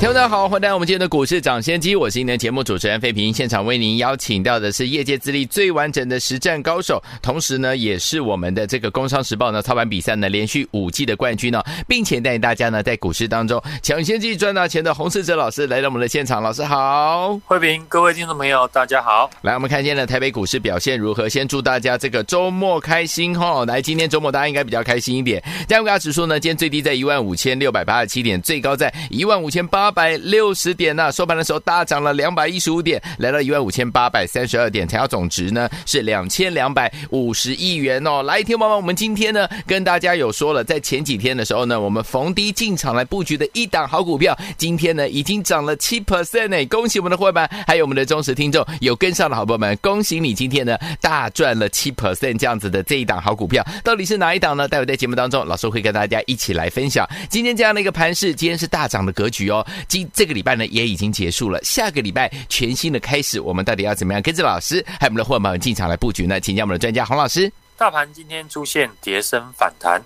听众大家好，欢迎来到我们今天的股市涨先机，我是今天的节目主持人费平。现场为您邀请到的是业界资历最完整的实战高手，同时呢，也是我们的这个《工商时报》呢操盘比赛呢连续五季的冠军呢，并且带领大家呢在股市当中抢先机赚大钱的洪世哲老师来到我们的现场。老师好，慧平，各位听众朋友大家好。来，我们看今天的台北股市表现如何？先祝大家这个周末开心哈！来，今天周末大家应该比较开心一点。加权指数呢，今天最低在一万五千六百八十七点，最高在一万五千八百六十。点呢，收盘的时候大涨了两百一十五点，来到一万五千八百三十二点，成交总值呢是两千两百五十亿元哦。来，听友们，我们今天呢跟大家有说了，在前几天的时候呢，我们逢低进场来布局的一档好股票，今天呢已经涨了七 percent 呢，恭喜我们的伙伴，还有我们的忠实听众有跟上的好朋友们，恭喜你今天呢大赚了七 percent 这样子的这一档好股票，到底是哪一档呢？待会在节目当中，老师会跟大家一起来分享。今天这样的一个盘势，今天是大涨的格局哦。今这个礼拜呢。也已经结束了，下个礼拜全新的开始，我们到底要怎么样跟着老师还有我们的伙伴们进场来布局呢？请教我们的专家洪老师。大盘今天出现跌升反弹，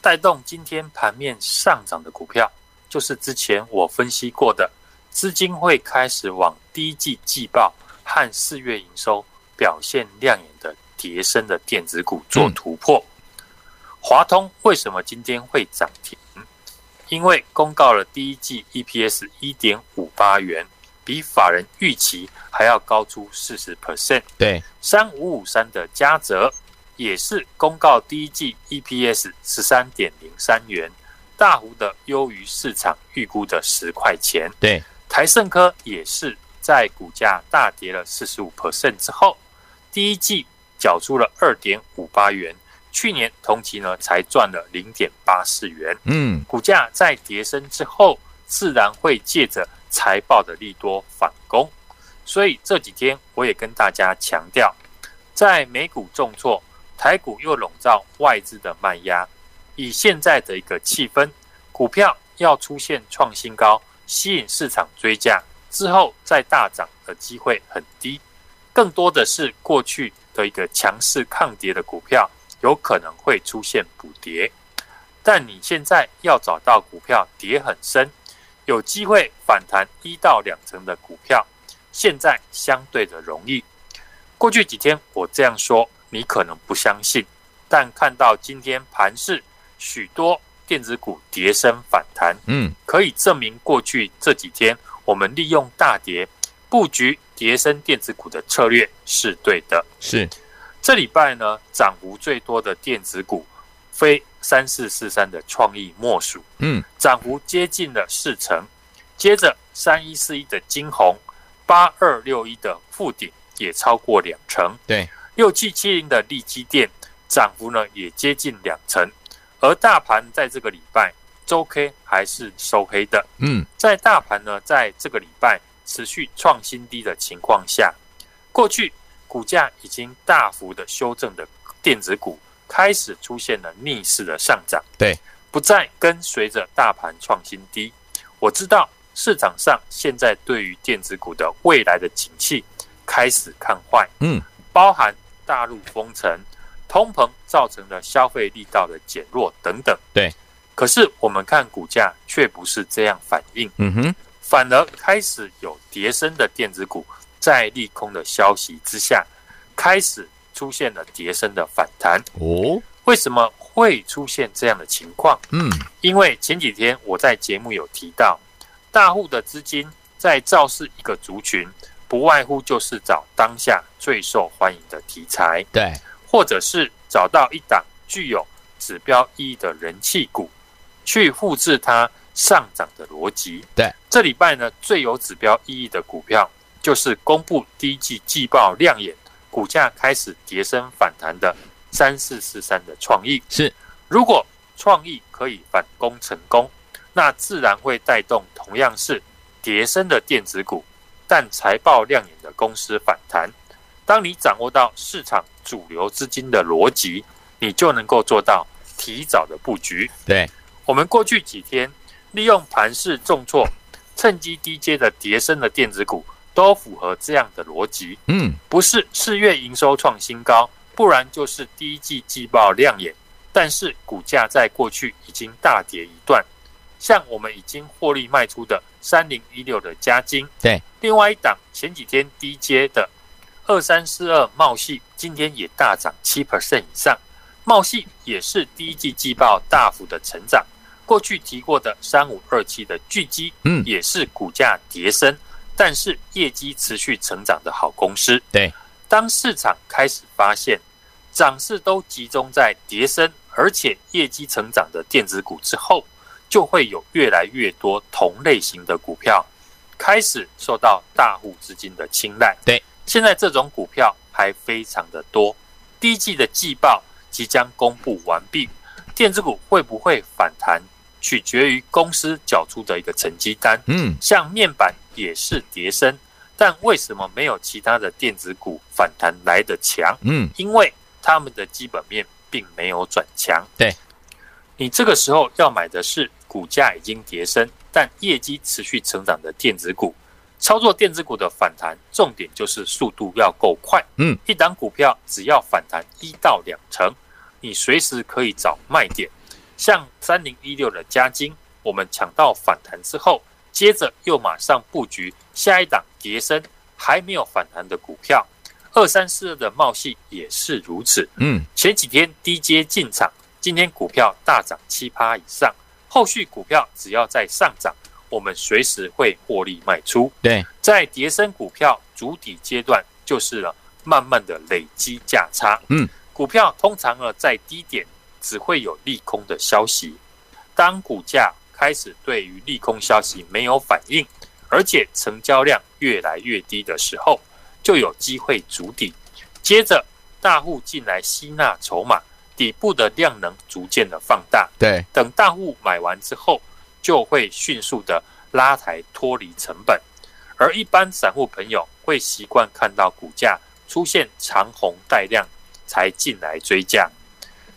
带动今天盘面上涨的股票，就是之前我分析过的，资金会开始往第一季季报和四月营收表现亮眼的跌升的电子股做突破。嗯、华通为什么今天会涨停？因为公告了第一季 EPS 一点五八元，比法人预期还要高出四十 percent。对，三五五三的嘉泽也是公告第一季 EPS 十三点零三元，大幅的优于市场预估的十块钱。对，台盛科也是在股价大跌了四十五 percent 之后，第一季缴出了二点五八元。去年同期呢，才赚了零点八四元。嗯，股价在跌升之后，自然会借着财报的利多反攻。所以这几天我也跟大家强调，在美股重挫，台股又笼罩外资的卖压，以现在的一个气氛，股票要出现创新高，吸引市场追价之后再大涨的机会很低。更多的是过去的一个强势抗跌的股票。有可能会出现补跌，但你现在要找到股票跌很深，有机会反弹一到两成的股票，现在相对的容易。过去几天我这样说，你可能不相信，但看到今天盘市，许多电子股跌升反弹，嗯，可以证明过去这几天我们利用大跌布局跌升电子股的策略是对的，是。这礼拜呢，涨幅最多的电子股，非三四四三的创意莫属。嗯，涨幅接近了四成。接着三一四一的金红，八二六一的富鼎也超过两成。对，六七七零的力积电，涨幅呢也接近两成。而大盘在这个礼拜周 K 还是收黑的。嗯，在大盘呢在这个礼拜持续创新低的情况下，过去。股价已经大幅的修正的电子股开始出现了逆势的上涨，对，不再跟随着大盘创新低。我知道市场上现在对于电子股的未来的景气开始看坏，嗯，包含大陆封城、通膨造成的消费力道的减弱等等，对。可是我们看股价却不是这样反应，嗯哼，反而开始有跌升的电子股。在利空的消息之下，开始出现了跌升的反弹。哦，为什么会出现这样的情况？嗯，因为前几天我在节目有提到，大户的资金在造势一个族群，不外乎就是找当下最受欢迎的题材，对，或者是找到一档具有指标意义的人气股，去复制它上涨的逻辑。对，这礼拜呢，最有指标意义的股票。就是公布第一季季报亮眼，股价开始跌升反弹的三四四三的创意是，如果创意可以反攻成功，那自然会带动同样是跌升的电子股，但财报亮眼的公司反弹。当你掌握到市场主流资金的逻辑，你就能够做到提早的布局。对，我们过去几天利用盘势重挫，趁机低阶的跌升的电子股，都符合这样的逻辑。嗯，不是四月营收创新高，不然就是第一季季报亮眼，但是股价在过去已经大跌一段。像我们已经获利卖出的三零一六的加金，对，另外一档前几天低接的。二三四二茂系今天也大涨七 percent 以上，茂系也是第一季季报大幅的成长。过去提过的三五二七的巨基，嗯，也是股价跌深，但是业绩持续成长的好公司。对，当市场开始发现涨势都集中在跌升而且业绩成长的电子股之后，就会有越来越多同类型的股票开始受到大户资金的青睐。对。现在这种股票还非常的多，第一季的季报即将公布完毕，电子股会不会反弹，取决于公司缴出的一个成绩单。嗯，像面板也是跌升，但为什么没有其他的电子股反弹来得强？嗯，因为他们的基本面并没有转强。对，你这个时候要买的是股价已经跌升，但业绩持续成长的电子股。操作电子股的反弹，重点就是速度要够快。嗯，一档股票只要反弹一到两成，你随时可以找卖点。像三零一六的加金，我们抢到反弹之后，接着又马上布局下一档跌升还没有反弹的股票。二三四二的茂系也是如此。嗯，前几天低阶进场，今天股票大涨七趴以上，后续股票只要再上涨。我们随时会获利卖出。对，在跌升股票主底阶段，就是了，慢慢的累积价差。嗯，股票通常呢在低点只会有利空的消息，当股价开始对于利空消息没有反应，而且成交量越来越低的时候，就有机会筑底。接着大户进来吸纳筹码，底部的量能逐渐的放大。对，等大户买完之后。就会迅速的拉抬脱离成本，而一般散户朋友会习惯看到股价出现长红带量才进来追价，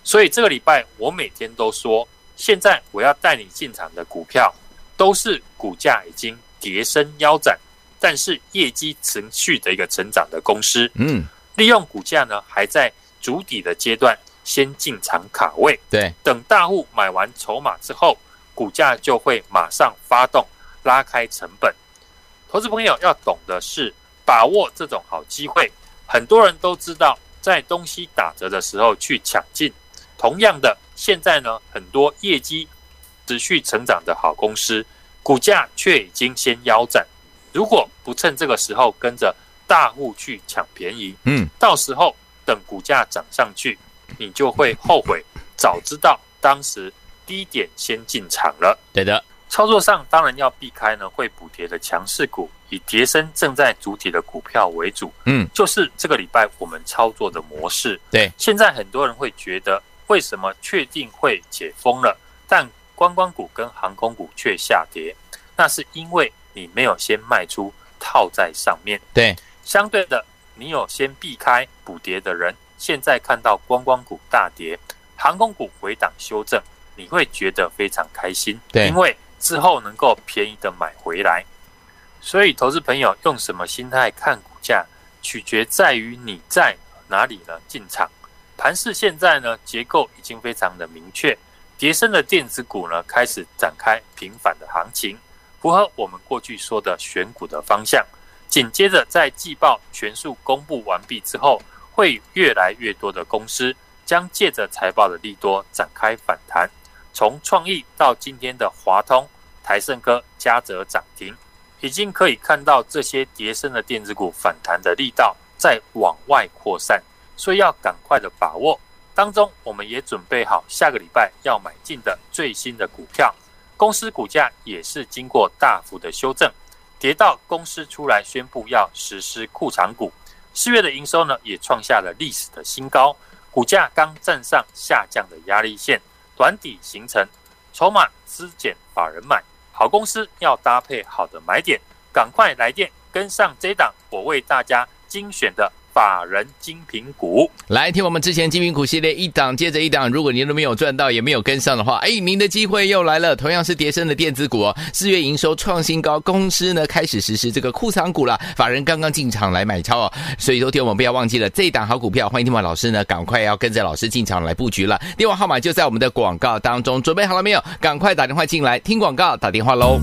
所以这个礼拜我每天都说，现在我要带你进场的股票都是股价已经跌升腰斩，但是业绩持续的一个成长的公司，嗯，利用股价呢还在筑底的阶段，先进场卡位，对，等大户买完筹码之后。股价就会马上发动拉开成本，投资朋友要懂的是把握这种好机会。很多人都知道在东西打折的时候去抢进，同样的，现在呢，很多业绩持续成长的好公司，股价却已经先腰斩。如果不趁这个时候跟着大户去抢便宜，嗯，到时候等股价涨上去，你就会后悔，早知道当时。低点先进场了，对的。操作上当然要避开呢会补跌的强势股，以跌升正在主体的股票为主。嗯，就是这个礼拜我们操作的模式。对，现在很多人会觉得，为什么确定会解封了，但观光股跟航空股却下跌？那是因为你没有先卖出套在上面。对，相对的，你有先避开补跌的人，现在看到观光股大跌，航空股回档修正。你会觉得非常开心，对，因为之后能够便宜的买回来。所以，投资朋友用什么心态看股价，取决在于你在哪里呢？进场盘势现在呢，结构已经非常的明确，跌升的电子股呢开始展开平反的行情，符合我们过去说的选股的方向。紧接着，在季报全数公布完毕之后，会越来越多的公司将借着财报的利多展开反弹。从创意到今天的华通、台盛科、嘉泽涨停，已经可以看到这些跌升的电子股反弹的力道在往外扩散，所以要赶快的把握。当中，我们也准备好下个礼拜要买进的最新的股票。公司股价也是经过大幅的修正，跌到公司出来宣布要实施库藏股，四月的营收呢也创下了历史的新高，股价刚站上下降的压力线。短底形成，筹码资减法人买，好公司要搭配好的买点，赶快来电跟上这档我为大家精选的法人精品股。来听我们之前精品股系列一档接着一档，如果您都没有赚到，也没有跟上的话，哎，您的机会又来了。同样是跌升的电子股，四月营收创新高，公司呢开始实施这个库藏股了，法人刚刚进场来买超哦，所以昨天我们不要忘记了这一档好股票，欢迎听完老师呢赶快要跟着老师进场来布局了。电话号码就在我们的广告当中，准备好了没有？赶快打电话进来听广告，打电话喽。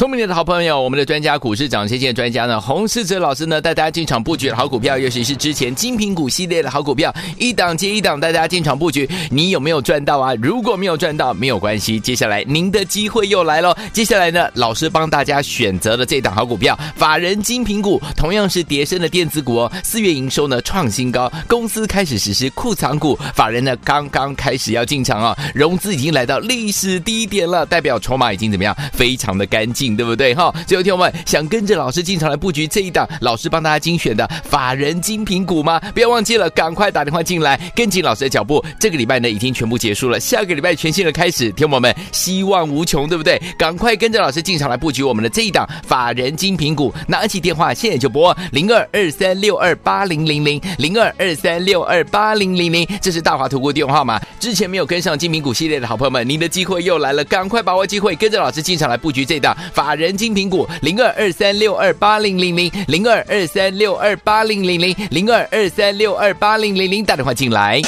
聪明点的好朋友，我们的专家股市涨先见专家呢，洪世哲老师呢带大家进场布局的好股票，尤其是之前精品股系列的好股票，一档接一档带大家进场布局，你有没有赚到啊？如果没有赚到，没有关系，接下来您的机会又来喽。接下来呢，老师帮大家选择了这档好股票，法人精品股，同样是跌深的电子股哦。四月营收呢创新高，公司开始实施库藏股，法人呢刚刚开始要进场啊、哦，融资已经来到历史低点了，代表筹码已经怎么样？非常的干净。对不对哈？最后听我们想跟着老师进场来布局这一档老师帮大家精选的法人精品股吗？不要忘记了，赶快打电话进来，跟紧老师的脚步。这个礼拜呢已经全部结束了，下个礼拜全新的开始。听我们希望无穷，对不对？赶快跟着老师进场来布局我们的这一档法人精品股。拿起电话现在就拨零二二三六二八零零零零二二三六二八零零零，这是大华图顾电话号码。之前没有跟上精品股系列的好朋友们，您的机会又来了，赶快把握机会，跟着老师进场来布局这一档。法人金苹果零二二三六二八零零零零二二三六二八零零零零二二三六二八零零零，打电话进来。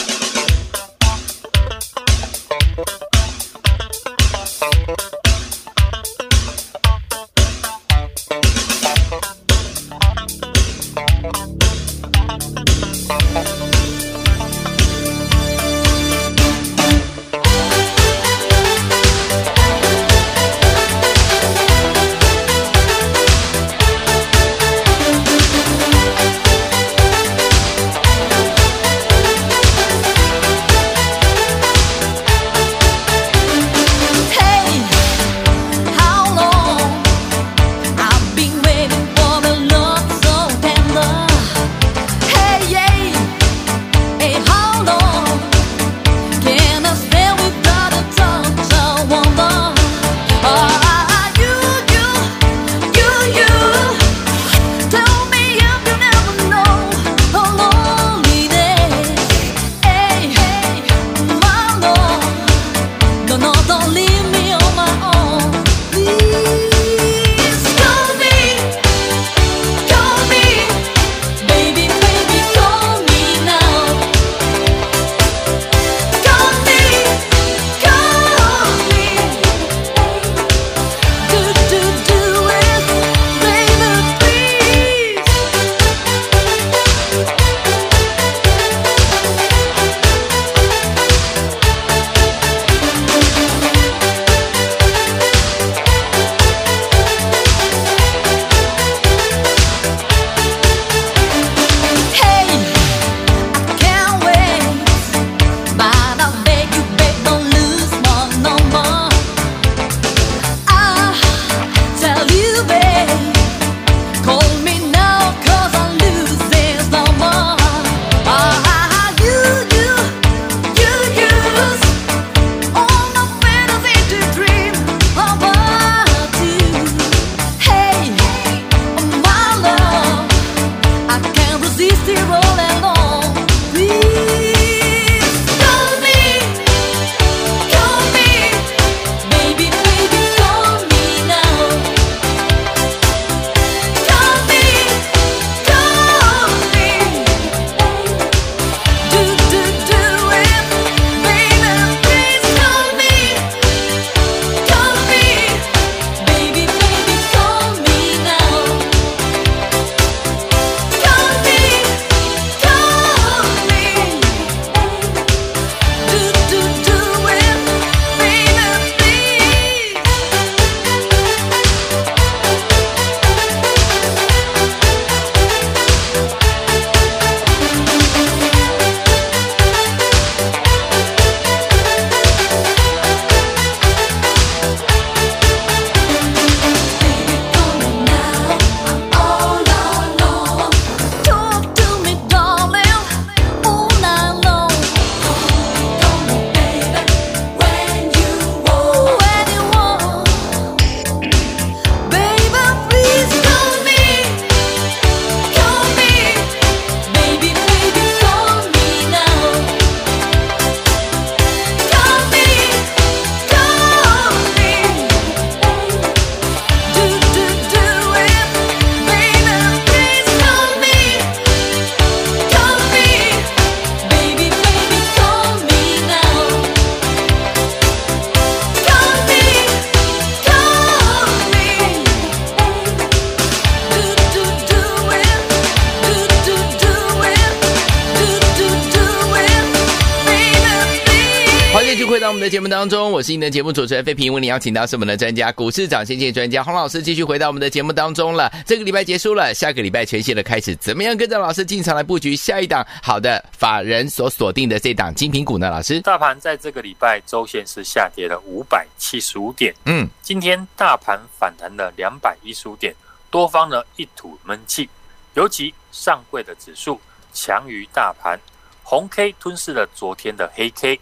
节目当中，我是你的节目主持人费平，为你邀请到是我们的专家，股市涨先见专家洪老师，继续回到我们的节目当中了。这个礼拜结束了，下个礼拜全新的开始，怎么样跟着老师进场来布局下一档好的法人所锁定的这档精品股呢？老师，大盘在这个礼拜周线是下跌了五百七十五点，嗯，今天大盘反弹了两百一十五点，多方呢一吐闷气，尤其上柜的指数强于大盘，红 K 吞噬了昨天的黑 K。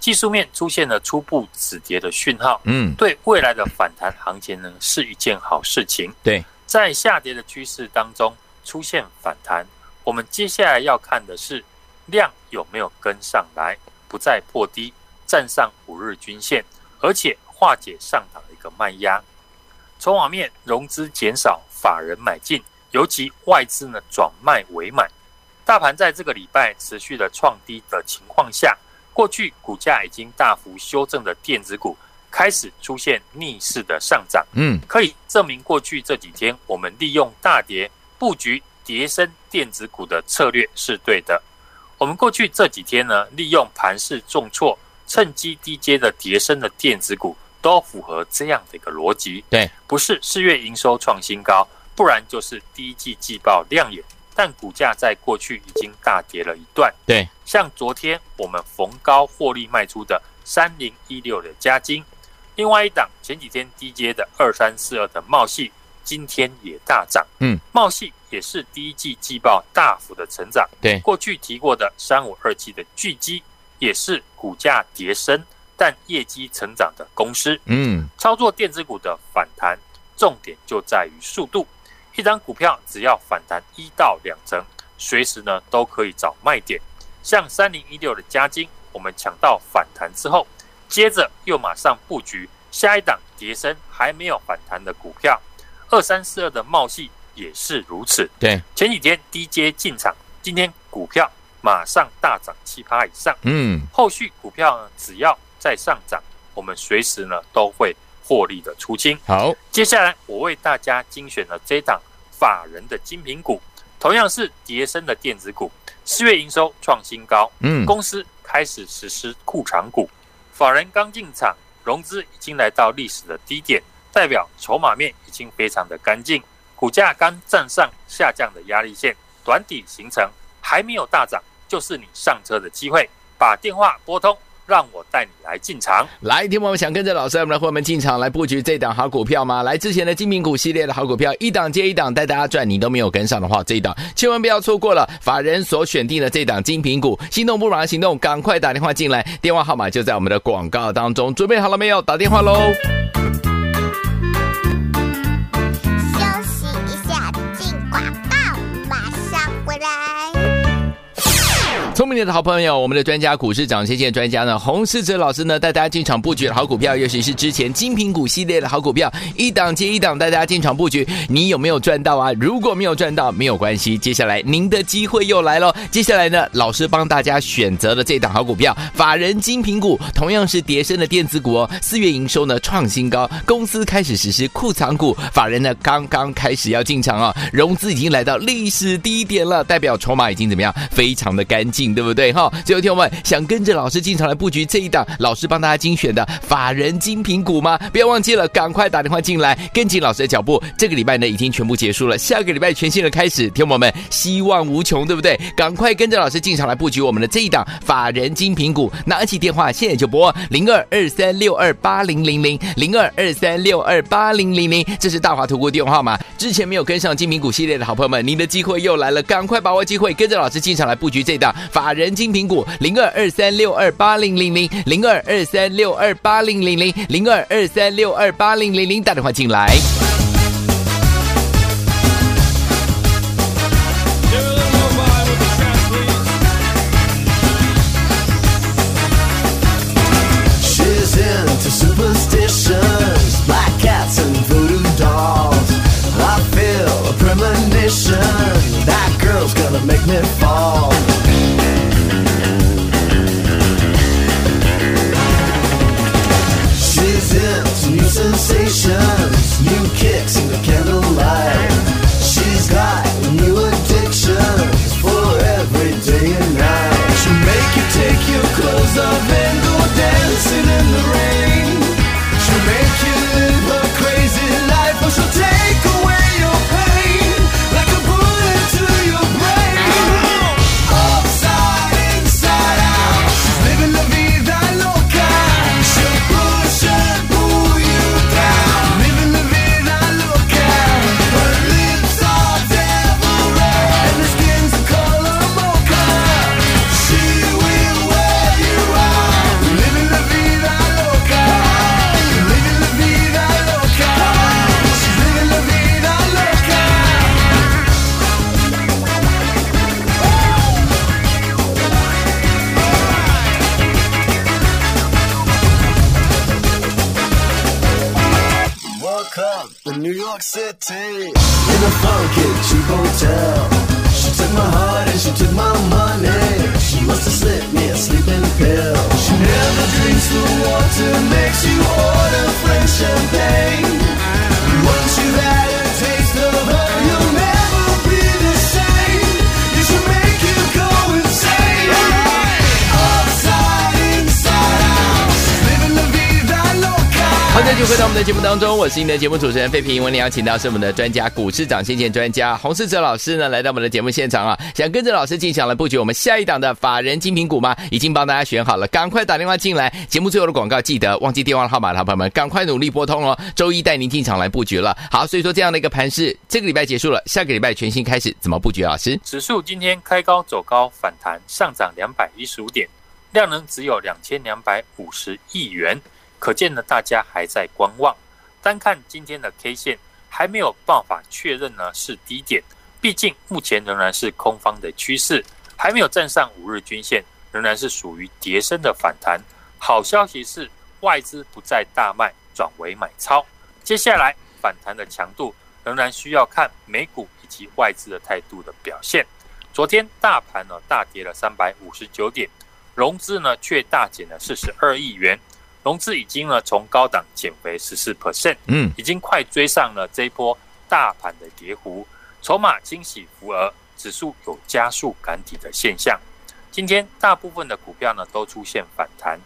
技术面出现了初步止跌的讯号，嗯，对未来的反弹行情呢是一件好事情。对，在下跌的趋势当中出现反弹，我们接下来要看的是量有没有跟上来，不再破低，站上五日均线，而且化解上档的一个卖压。筹码面融资减少，法人买进，尤其外资呢转卖为买。大盘在这个礼拜持续的创低的情况下。过去股价已经大幅修正的电子股开始出现逆势的上涨，嗯，可以证明过去这几天我们利用大跌布局跌升电子股的策略是对的。我们过去这几天呢，利用盘势重挫，趁机低阶的跌升的电子股都符合这样的一个逻辑。对，不是四月营收创新高，不然就是第一季季报亮眼。但股价在过去已经大跌了一段，对，像昨天我们逢高获利卖出的三零一六的加金，另外一档前几天低阶的二三四二的茂矽，今天也大涨，嗯，茂矽也是第一季季报大幅的成长，对，过去提过的三五二七的巨基，也是股价跌升但业绩成长的公司，嗯，操作电子股的反弹，重点就在于速度。一张股票只要反弹一到两成，随时呢都可以找卖点。像三零一六的加金，我们抢到反弹之后，接着又马上布局下一档跌升还没有反弹的股票。二三四二的茂系也是如此。对，前几天低阶进场，今天股票马上大涨七趴以上。嗯，后续股票呢只要再上涨，我们随时呢都会。获利的出清。好，接下来我为大家精选了这档法人的精品股，同样是跌深的电子股，四月营收创新高，嗯，公司开始实施库藏股，法人刚进场，融资已经来到历史的低点，代表筹码面已经非常的干净，股价刚站上下降的压力线，短底形成，还没有大涨，就是你上车的机会，把电话拨通。让我带你来进场。来，听我们想跟着老师，我们来和我们进场来布局这档好股票吗？来，之前的精品股系列的好股票，一档接一档带大家赚，你都没有跟上的话，这一档千万不要错过了。法人所选定的这档金品股，心动不如马上行动，赶快打电话进来，电话号码就在我们的广告当中。准备好了没有？打电话喽！聪明的好朋友，我们的专家股市涨先见专家呢，洪世哲老师呢，带大家进场布局的好股票，尤其是之前精品股系列的好股票，一档接一档带大家进场布局，你有没有赚到啊？如果没有赚到，没有关系，接下来您的机会又来喽。接下来呢，老师帮大家选择了这档好股票，法人精品股，同样是跌深的电子股哦。四月营收呢创新高，公司开始实施库藏股，法人呢刚刚开始要进场啊、哦，融资已经来到历史低点了，代表筹码已经怎么样？非常的干净。对不对哈？最后听我们想跟着老师进场来布局这一档老师帮大家精选的法人精品股吗？不要忘记了，赶快打电话进来，跟紧老师的脚步。这个礼拜呢已经全部结束了，下个礼拜全新的开始，听我们希望无穷，对不对？赶快跟着老师进场来布局我们的这一档法人精品股。拿起电话现在就拨零二二三六二八零零零零二二三六二八零零零，这是大华图顾电话号码。之前没有跟上精品股系列的好朋友们，您的机会又来了，赶快把握机会，跟着老师进场来布局这一档法人金苹果零二二三六二八零零零零二二三六二八零零零零二二三六二八零零零，打电话进来。就回到我们的节目当中，我是您的节目主持人费平。我们邀请到是我们的专家，股市涨先见专家洪世哲老师呢，来到我们的节目现场啊，想跟着老师进场来布局我们下一档的法人精品股吗？已经帮大家选好了，赶快打电话进来。节目最后的广告记得忘记电话号码的好朋友们，赶快努力拨通哦。周一带您进场来布局了。好，所以说这样的一个盘势，这个礼拜结束了，下个礼拜全新开始，怎么布局？老师，指数今天开高走高反弹，上涨两百一十五点，量能只有两千两百五十亿元，可见呢大家还在观望。单看今天的 K 线，还没有办法确认呢是低点，毕竟目前仍然是空方的趋势，还没有站上五日均线，仍然是属于跌升的反弹。好消息是外资不再大卖，转为买超。接下来反弹的强度仍然需要看美股以及外资的态度的表现。昨天大盘呢大跌了三百五十九点，融资呢却大减了四十二亿元。融资已经呢从高档减回十四 percent，嗯，已经快追上了这一波大盘的跌幅，筹码清洗浮额，指数有加速赶底的现象。今天大部分的股票呢都出现反弹，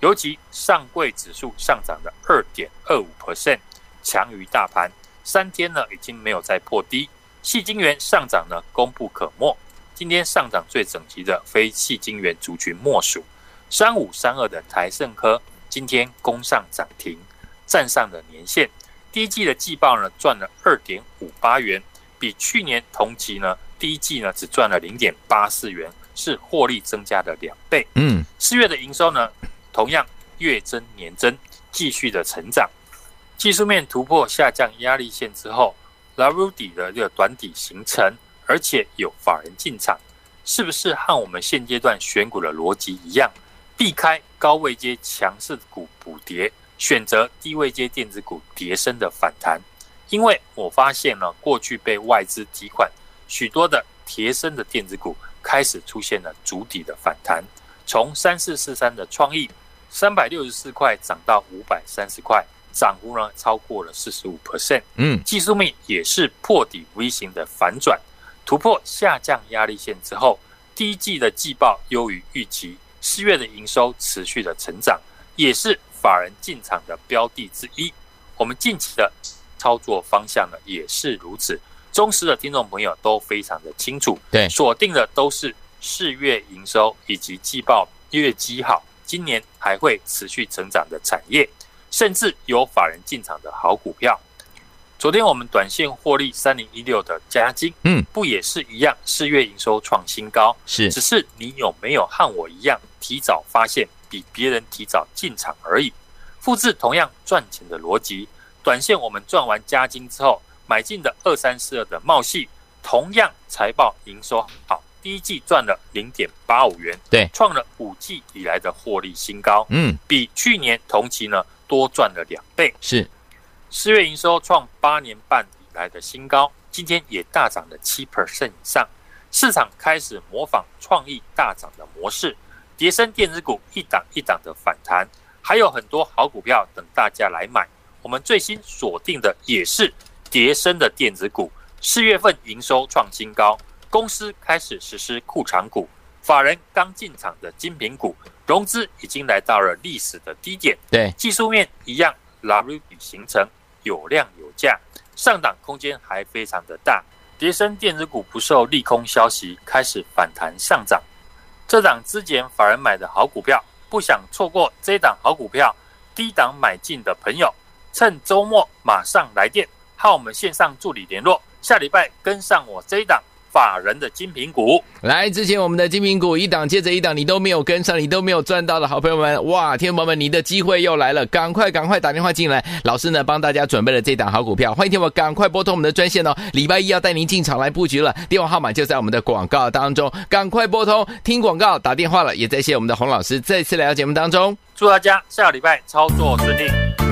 尤其上柜指数上涨的二点二五 percent，强于大盘，三天呢已经没有再破低。细晶元上涨呢功不可没，今天上涨最整齐的非细晶元族群莫属，三五三二的台盛科。今天攻上涨停，站上了年线。第一季的季报呢，赚了二点五八元，比去年同期呢，第一季呢只赚了零点八四元，是获利增加的两倍。嗯，四月的营收呢，同样月增年增，继续的成长。技术面突破下降压力线之后，拉入底的这个短底形成，而且有法人进场，是不是和我们现阶段选股的逻辑一样？避开高位阶强势股补跌，选择低位阶电子股跌升的反弹。因为我发现呢，过去被外资提款许多的贴身的电子股开始出现了主底的反弹。从三四四三的创意三百六十四块涨到五百三十块，涨幅呢超过了四十五 percent。嗯，技术面也是破底 V 型的反转，突破下降压力线之后，第一季的季报优于预期。四月的营收持续的成长，也是法人进场的标的之一。我们近期的操作方向呢，也是如此。忠实的听众朋友都非常的清楚，对，锁定的都是四月营收以及季报月绩好，今年还会持续成长的产业，甚至有法人进场的好股票。昨天我们短线获利三零一六的加金，嗯，不也是一样？四月营收创新高，是，只是你有没有和我一样提早发现，比别人提早进场而已。复制同样赚钱的逻辑，短线我们赚完加金之后，买进的二三四二的茂系，同样财报营收好，第一季赚了零点八五元，对，创了五季以来的获利新高，嗯，比去年同期呢多赚了两倍，是。四月营收创八年半以来的新高，今天也大涨了七 percent 以上。市场开始模仿创意大涨的模式，跌深电子股一档一档的反弹，还有很多好股票等大家来买。我们最新锁定的也是跌深的电子股。四月份营收创新高，公司开始实施库藏股，法人刚进场的精品股融资已经来到了历史的低点。对，技术面一样，拉瑞比形成。有量有价，上档空间还非常的大。跌深电子股不受利空消息开始反弹上涨，这档之前法人买的好股票，不想错过这档好股票，低档买进的朋友，趁周末马上来电，和我们线上助理联络，下礼拜跟上我这一档。法人的精品股，来，之前我们的精品股一档接着一档，你都没有跟上，你都没有赚到的好朋友们，哇，天宝们，你的机会又来了，赶快赶快打电话进来，老师呢帮大家准备了这档好股票，欢迎天宝赶快拨通我们的专线哦，礼拜一要带您进场来布局了，电话号码就在我们的广告当中，赶快拨通听广告打电话了，也再谢我们的洪老师再次来到节目当中，祝大家下个礼拜操作顺利。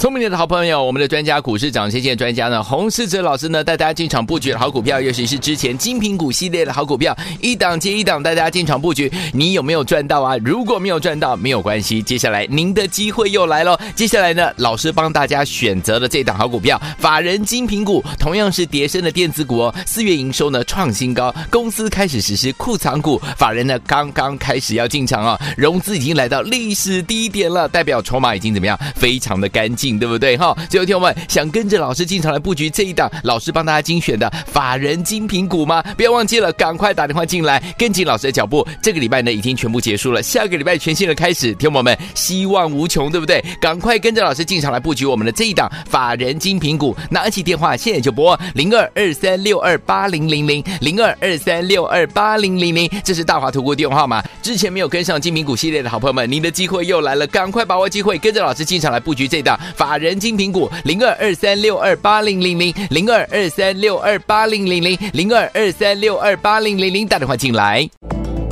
聪明点的好朋友，我们的专家股市涨先线专家呢，洪世哲老师呢带大家进场布局的好股票，尤其是之前精品股系列的好股票，一档接一档带大家进场布局，你有没有赚到啊？如果没有赚到，没有关系，接下来您的机会又来喽。接下来呢，老师帮大家选择了这档好股票，法人精品股，同样是跌深的电子股哦。四月营收呢创新高，公司开始实施库藏股，法人呢刚刚开始要进场啊、哦，融资已经来到历史低点了，代表筹码已经怎么样？非常的干净。对不对哈？最后听我们想跟着老师进场来布局这一档老师帮大家精选的法人精品股吗？不要忘记了，赶快打电话进来，跟紧老师的脚步。这个礼拜呢已经全部结束了，下个礼拜全新的开始。听我们希望无穷，对不对？赶快跟着老师进场来布局我们的这一档法人精品股。拿起电话现在就拨零二二三六二八零零零零二二三六二八零零零，这是大华图顾电话号码。之前没有跟上精品股系列的好朋友们，您的机会又来了，赶快把握机会，跟着老师进场来布局这一档。法人金苹果零二二三六二八零零零零二二三六二八零零零零二二三六二八零零零打电话进来。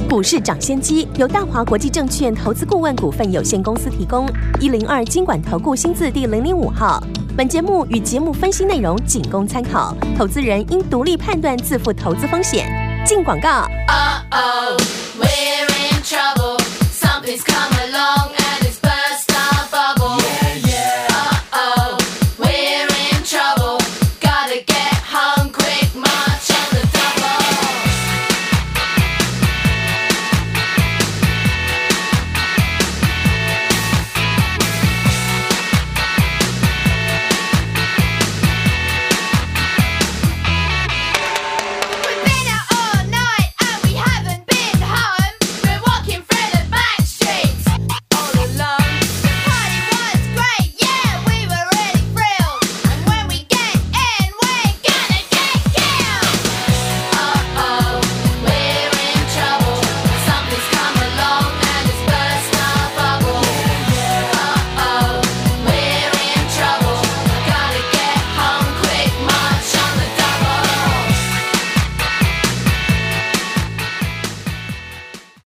股市涨先机由大华国际证券投资顾问股份有限公司提供。一零二经管投顾新字第零零五号。本节目与节目分析内容仅供参考。投资人应独立判断自负投资风险。进广告。We're in trouble. Something's coming.